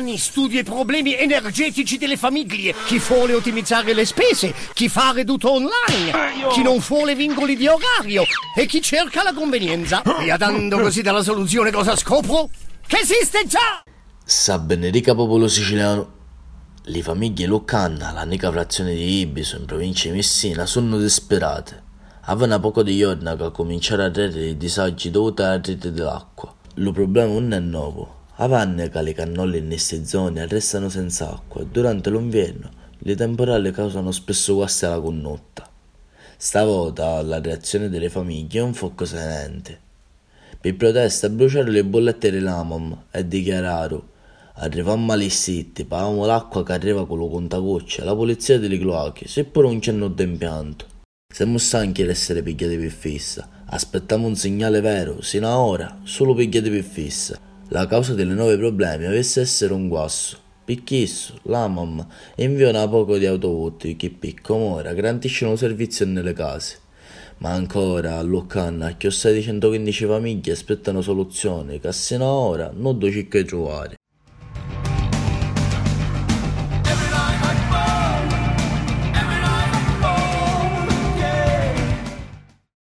anni studia i problemi energetici delle famiglie. Chi vuole ottimizzare le spese, chi fa reduto online, chi non vuole vincoli di orario e chi cerca la convenienza. E andando così dalla soluzione cosa scopro? Che esiste già! Sa benedica popolo siciliano. Le famiglie locali, l'annica frazione di Ibiso in provincia di Messina, sono disperate. Avevano poco di giorni che cominciare a avere i disagi dovuti alla rete dell'acqua. Il problema non è nuovo. Avanti che le cannole in queste zone restano senza acqua e durante l'inverno le temporali causano spesso guasti alla connotta. Stavolta la reazione delle famiglie è un fuoco senente. Per protesta bruciare le bollette dell'AMAM e dichiararono Arrivammo malissiti, pagavamo l'acqua che arriva con lo contagocce, la polizia delle cloache, seppure non c'è d'impianto. Siamo stanchi di essere pigliati per fissa. Aspettiamo un segnale vero, sino a ora, solo pigliati per fissa. La causa dei nuovi problemi avesse essere un guasso. Picchisso, l'AMAM invia una poco di autovotti che piccolo ora garantiscono servizio nelle case. Ma ancora a Luccanna, chiossai di 115 famiglie aspettano soluzioni che sino a ora non do che trovare.